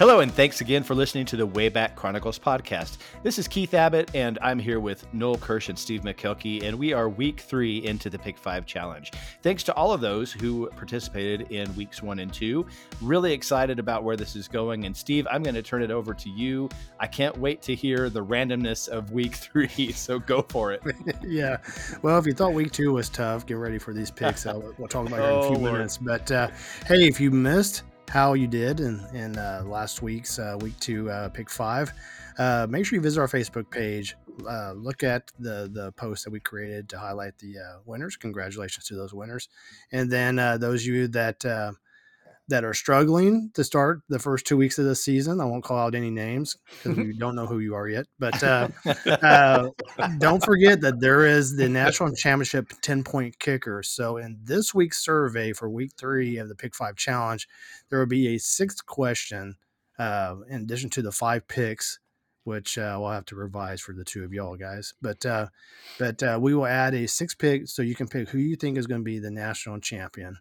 Hello, and thanks again for listening to the Wayback Chronicles podcast. This is Keith Abbott, and I'm here with Noel Kirsch and Steve McKelkey, and we are week three into the Pick Five Challenge. Thanks to all of those who participated in weeks one and two. Really excited about where this is going. And Steve, I'm going to turn it over to you. I can't wait to hear the randomness of week three, so go for it. yeah. Well, if you thought week two was tough, get ready for these picks. we'll talk about it in a few oh, minutes. But uh, hey, if you missed, how you did in, in uh, last week's uh, week two uh, pick five. Uh, make sure you visit our Facebook page. Uh, look at the the post that we created to highlight the uh, winners. Congratulations to those winners, and then those of you that that are struggling to start the first two weeks of the season. I won't call out any names because we don't know who you are yet. But uh, uh, don't forget that there is the national championship 10 point kicker. So, in this week's survey for week three of the Pick Five Challenge, there will be a sixth question uh, in addition to the five picks. Which uh, we'll have to revise for the two of y'all guys, but uh, but uh, we will add a six pick so you can pick who you think is going to be the national champion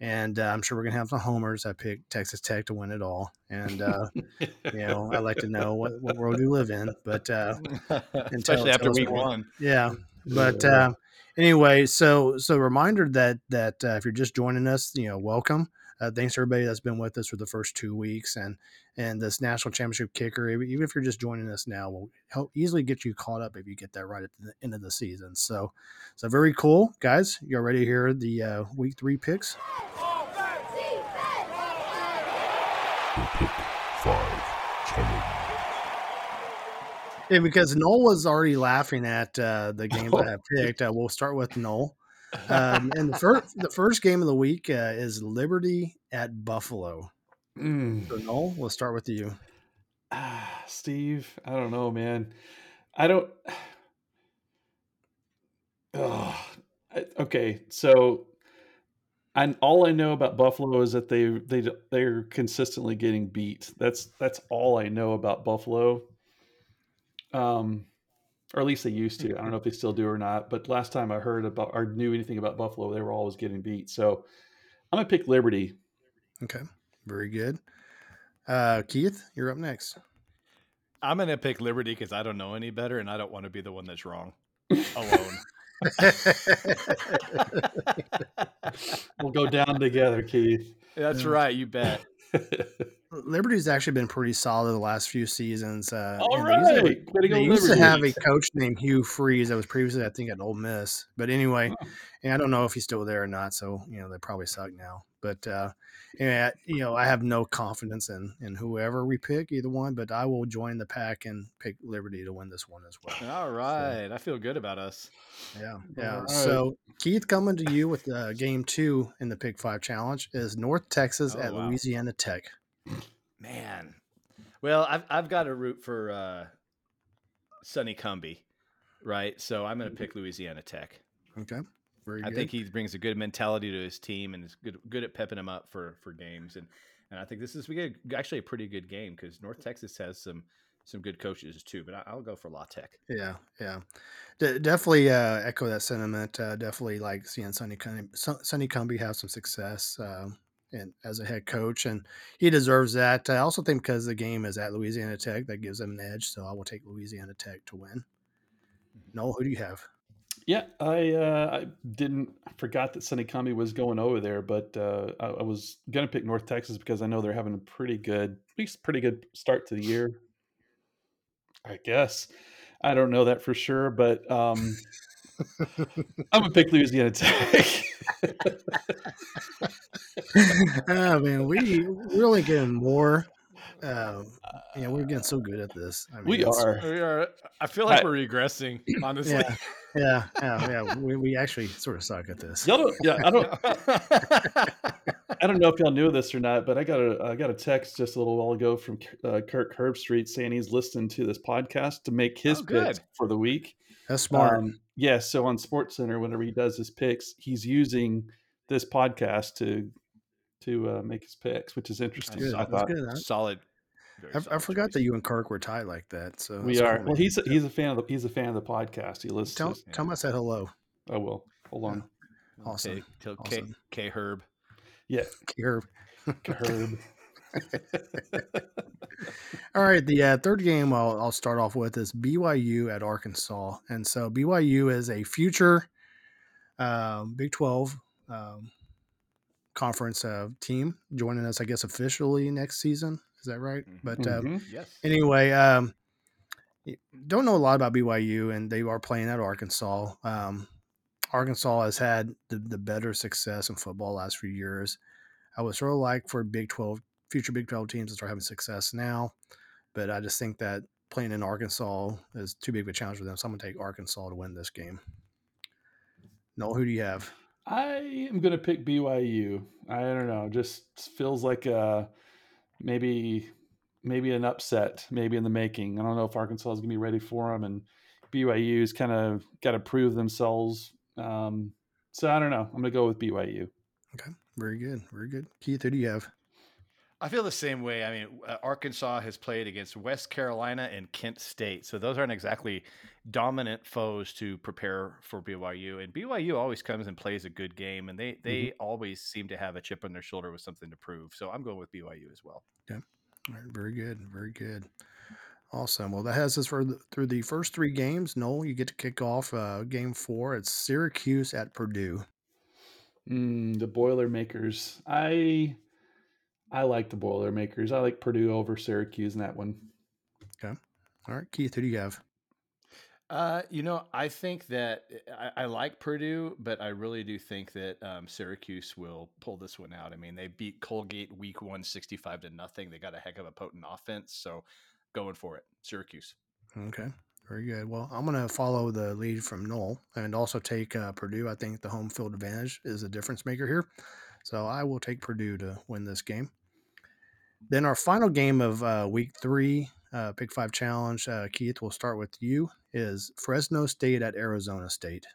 and uh, I'm sure we're gonna have some homers. I picked Texas Tech to win it all, and uh, you know I like to know what, what world you live in, but uh, especially after week one, yeah. But uh, anyway, so so reminder that that uh, if you're just joining us, you know, welcome. Uh, thanks to everybody that's been with us for the first two weeks, and and this national championship kicker. Even if you're just joining us now, will help easily get you caught up if you get that right at the end of the season. So, so very cool, guys. You're ready to hear the uh, week three picks. Yeah, because Noel was already laughing at uh, the game that I picked. Uh, we'll start with Noel. Um, and the first the first game of the week uh, is Liberty at Buffalo. Mm. So Noel, we'll start with you. Ah, Steve, I don't know, man. I don't. Oh, okay, so and all I know about Buffalo is that they they they're consistently getting beat. That's that's all I know about Buffalo. Um, or at least they used to. I don't know if they still do or not. But last time I heard about or knew anything about Buffalo, they were always getting beat. So I'm gonna pick Liberty. Okay, very good. Uh, Keith, you're up next. I'm gonna pick Liberty because I don't know any better, and I don't want to be the one that's wrong alone. we'll go down together, Keith. That's right. You bet. Liberty's actually been pretty solid the last few seasons. Uh, All right, they used, to, they used to have a coach named Hugh Freeze that was previously, I think, at Ole Miss. But anyway, oh. and I don't know if he's still there or not. So you know, they probably suck now. But uh, yeah, you know, I have no confidence in in whoever we pick, either one. But I will join the pack and pick Liberty to win this one as well. All right, so, I feel good about us. Yeah, yeah. Right. So Keith, coming to you with uh, game two in the Pick Five Challenge is North Texas oh, at wow. Louisiana Tech. Man, well, I've I've got a root for uh, Sonny Cumbie, right? So I'm going to pick Louisiana Tech. Okay. Very I good. think he brings a good mentality to his team and is good good at pepping him up for for games and and I think this is we actually a pretty good game because North Texas has some some good coaches too. But I, will go for La Tech. Yeah, yeah, De- definitely uh, echo that sentiment. Uh, definitely like seeing Sonny Cumbie, Sonny Cumbie have some success. Uh, and as a head coach, and he deserves that. I also think because the game is at Louisiana Tech, that gives them an edge. So I will take Louisiana Tech to win. Mm-hmm. Noel, who do you have? Yeah, I uh, I didn't I forgot that Sonny Cumbie was going over there, but uh, I, I, was gonna pick North Texas because I know they're having a pretty good, at least pretty good start to the year. I guess I don't know that for sure, but um, I'm gonna pick Louisiana Tech. oh man, we we're only getting more um, yeah, we're getting so good at this. I mean, we are. We are. I feel like I, we're regressing, honestly. Yeah, yeah, yeah. yeah. We, we actually sort of suck at this. Y'all don't, yeah, I don't. I don't know if y'all knew this or not, but I got a I got a text just a little while ago from uh, Kirk Herbstreit saying he's listening to this podcast to make his oh, picks for the week. That's smart. Um, yeah. So on Sports Center, whenever he does his picks, he's using this podcast to to uh, make his picks, which is interesting. Good. I thought good, solid. I, I, forgot that you and Kirk were tied like that. So we are. Cool. Well, he's a, he's a fan of the he's a fan of the podcast. He listens. Tell, to tell him I said hello. I will. Hold on. Awesome. K, awesome. K, K Herb. Yeah. K Herb. K Herb. All right, the uh, third game I'll, I'll start off with is BYU at Arkansas, and so BYU is a future um, Big Twelve um, conference uh, team joining us, I guess, officially next season. Is that right? Mhm. But uh, Mhm. yes. anyway, um, don't know a lot about BYU, and they are playing at Arkansas. Um, Arkansas has had the, the better success in football last few years. I would sort of like for Big Twelve future Big Twelve teams to start having success now, but I just think that playing in Arkansas is too big of a challenge for them. So I'm gonna take Arkansas to win this game. No, who do you have? I am going to pick BYU. I don't know. Just feels like uh maybe maybe an upset, maybe in the making. I don't know if Arkansas is going to be ready for them, and BYU's kind of got to prove themselves. Um, so I don't know. I'm going to go with BYU. Okay, very good, very good. Keith, who do you have? I feel the same way. I mean, uh, Arkansas has played against West Carolina and Kent State, so those aren't exactly dominant foes to prepare for BYU. And BYU always comes and plays a good game, and they they always seem to have a chip on their shoulder with something to prove. So I'm going with BYU as well. All right, very good, very good. Awesome. Well, that has us for the, through the first three games. Noel, you get to kick off uh, game four. It's Syracuse at Purdue. Mm, the Boilermakers. I I like the Boilermakers. I like Purdue over Syracuse in that one. Okay. All right, Keith, who do you have? Uh, you know, I think that I, I like Purdue, but I really do think that um, Syracuse will pull this one out. I mean, they beat Colgate week one, 65 to nothing. They got a heck of a potent offense. So going for it, Syracuse. Okay, very good. Well, I'm going to follow the lead from Noel and also take uh, Purdue. I think the home field advantage is a difference maker here. So I will take Purdue to win this game. Then our final game of uh, week three, uh, Pick Five Challenge, uh, Keith, we'll start with you, is Fresno State at Arizona State.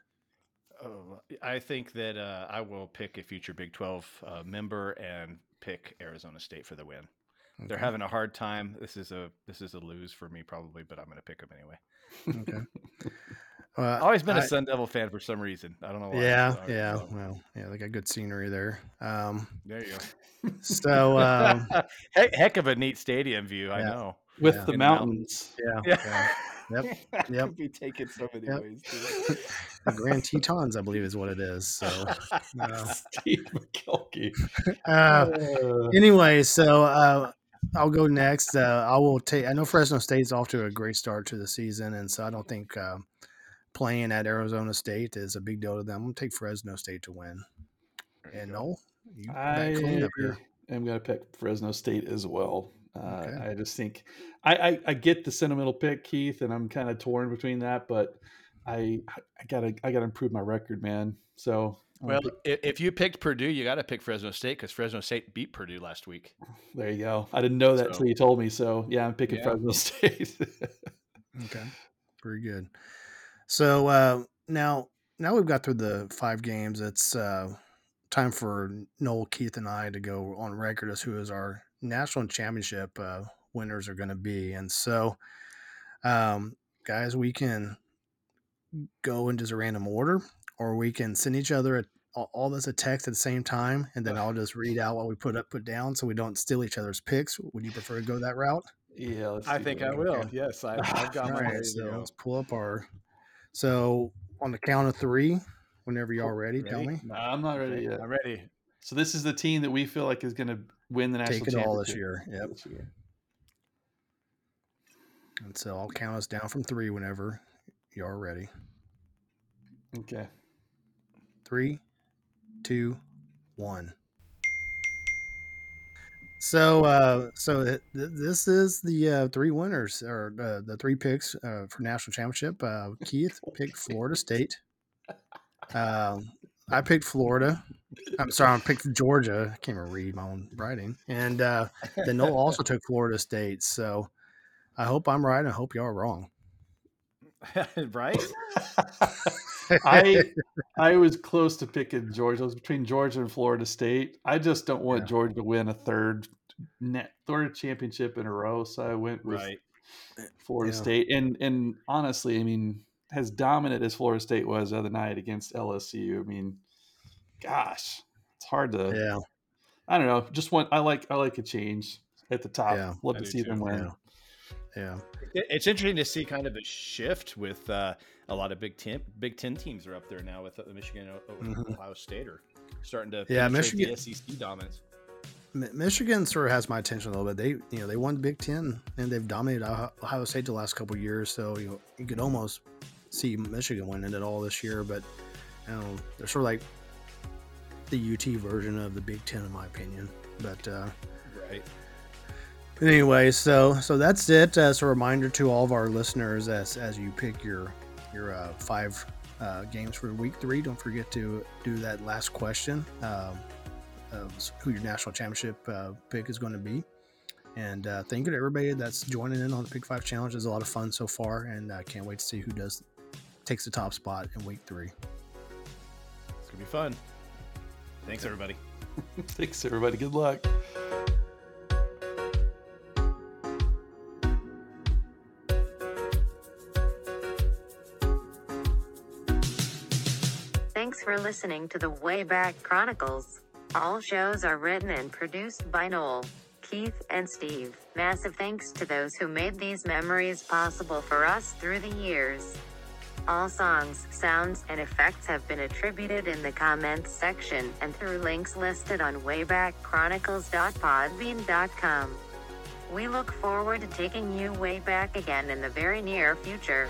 Oh, I think that uh, I will pick a future Big 12 uh, member and pick Arizona State for the win. They're having a hard time. This is a this is a lose for me probably, but I'm going to pick them anyway. Okay. Uh, always been a I- Sun Devil fan for some reason. I don't know why. Yeah, So, yeah. so, Well, yeah, they got good scenery there. Um, there you go. so, um, heck, heck of a neat stadium view. I know. With Yeah. the In the mountains. yeah, Yeah. Yep, yep. could be taken so many Yep. ways. The Grand Tetons, I believe, is what it is. So, uh, Steve McKelkey. uh, Uh, anyway, so uh, I'll go next. Uh, I will take. I know Fresno State's off to a great start to the season, and so I don't think uh, playing at Arizona State is a big deal to them. I'm gonna take Fresno State to win. And no, you I back clean up here. am going to pick Fresno State as well. Uh, Okay. I just think I, I, I get the sentimental pick, Keith, and I'm kind of torn between that, but I I gotta I gotta improve my record, man. So I'm Well, if you picked Purdue, you got to pick Fresno State because Fresno State beat Purdue last week. there you go. I didn't know that So- until you told me. So yeah, I'm picking Yeah. Fresno State. Okay, very good. So uh, now, now we've got through the five games. It's uh, time for Noel, Keith, and I to go on record as who is our national championship uh, winners are going to be. And so, um, guys, we can go into a random order, or we can send each other a, all, all this a text at the same time, and then I'll just read out what we put up, put down, so we don't steal each other's picks. Would you prefer to go that route? yeah, let's I think. I will. Okay. Yes, I, I've got All my right, so let's pull up our. So on the count of three, whenever y'all ready, tell me. No, I'm not ready yet. I'm ready. So this is the team that we feel like is going to win the national Take it all this year. Yep. this year. And so I'll count us down from three whenever you are ready. Okay. Three, two, one. So, uh, so th- th- this is the uh, three winners or uh, the three picks uh, for national championship. Uh, Keith picked Florida State. Um, I picked Florida. I'm sorry, I picked Georgia. I can't even read my own writing. And uh, then Noel also took Florida State. So I hope I'm right. I hope y'all are wrong. right? I I was close to picking Georgia. I was between Georgia and Florida State. I just don't want Yeah. Georgia to win a third net third championship in a row. So I went with Right. Florida Yeah. State. And and honestly, I mean, as dominant as Florida State was the other night against LSU, I mean, gosh, it's hard to yeah. I don't know. Just want I like I like a change. at the top. Yeah, Love I to see too. them win. Yeah. yeah. It's interesting to see kind of a shift with uh, a lot of Big Ten Big Ten teams are up there now with uh, Michigan, mm-hmm. Ohio State are starting to yeah Michigan the SEC dominance. Michigan sort of has my attention a little bit. They, you know, they won the Big Ten and they've dominated Ohio State the last couple years. So you know, you could almost see Michigan winning it all this year. But you know, they're sort of like the UT version of the Big Ten, in my opinion. But uh, right. Anyway, so so that's it. As a reminder to all of our listeners, as as you pick your your uh, five uh, games for week three, don't forget to do that last question. Um, who your national championship uh, pick is going to be. And uh, thank you to everybody that's joining in on the Pick Five Challenge. It's a lot of fun so far, and I can't wait to see who does takes the top spot in week three. It's gonna be fun. Thanks, everybody. Thanks, everybody. Good luck. Thanks for listening to the Wayback Chronicles. All shows are written and produced by Noel, Keith, and Steve. Massive thanks to those who made these memories possible for us through the years. All songs, sounds, and effects have been attributed in the comments section and through links listed on waybackchronicles.podbean.com. We look forward to taking you way back again in the very near future.